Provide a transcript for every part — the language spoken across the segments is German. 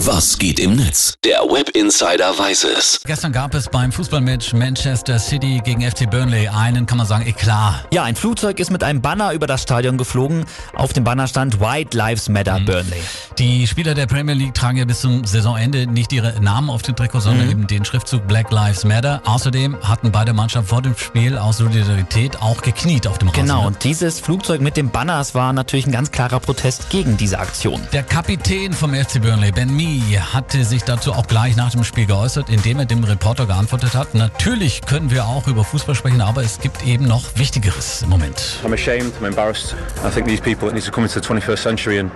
Was geht im Netz? Der Web Insider weiß es. Gestern gab es beim Fußballmatch Manchester City gegen FC Burnley einen, kann man sagen, Eklat. Ja, ein Flugzeug ist mit einem Banner über das Stadion geflogen. Auf dem Banner stand White Lives Matter Burnley. Die Spieler der Premier League tragen ja bis zum Saisonende nicht ihre Namen auf dem Trikot, sondern eben den Schriftzug Black Lives Matter. Außerdem hatten beide Mannschaften vor dem Spiel aus Solidarität auch gekniet auf dem Rasen. Genau, und dieses Flugzeug mit dem Banner, es war natürlich ein ganz klarer Protest gegen diese Aktion. Der Kapitän vom FC Burnley, Ben Mee, hatte sich dazu auch gleich nach dem Spiel geäußert, indem er dem Reporter geantwortet hat, natürlich können wir auch über Fußball sprechen, aber es gibt eben noch Wichtigeres im Moment. I'm ashamed, I'm embarrassed. I think these people need to come into the 21st century and,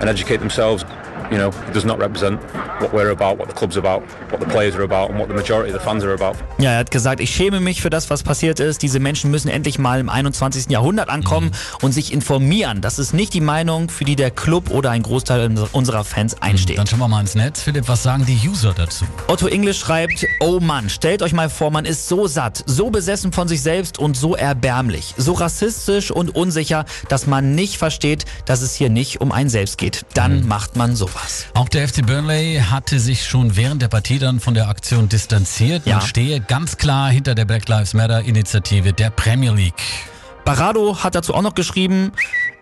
and educate themselves. You know, it does not represent what we're about, what the club's about, what the players are about and what the majority of the fans are about. Ja, er hat gesagt, ich schäme mich für das, was passiert ist. Diese Menschen müssen endlich mal im 21. Jahrhundert ankommen und sich informieren. Das ist nicht die Meinung, für die der Club oder ein Großteil unserer Fans einsteht. Dann schauen wir mal ins Netz. Philipp, was sagen die User dazu? Otto English schreibt, oh Mann, stellt euch mal vor, man ist so satt, so besessen von sich selbst und so erbärmlich, so rassistisch und unsicher, dass man nicht versteht, dass es hier nicht um einen selbst geht. Dann macht man sowas. Auch der FC Burnley hatte sich schon während der Partie dann von der Aktion distanziert. Man Ja. stehe ganz klar hinter der Black Lives Matter Initiative der Premier League. Barado hat dazu auch noch geschrieben,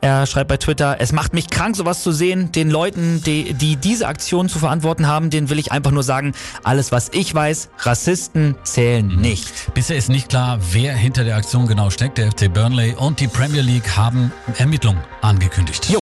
er schreibt bei Twitter, es macht mich krank, sowas zu sehen. Den Leuten, die, die diese Aktion zu verantworten haben, denen will ich einfach nur sagen, alles was ich weiß, Rassisten zählen nicht. Bisher ist nicht klar, wer hinter der Aktion genau steckt. Der FC Burnley und die Premier League haben Ermittlungen angekündigt. Jo.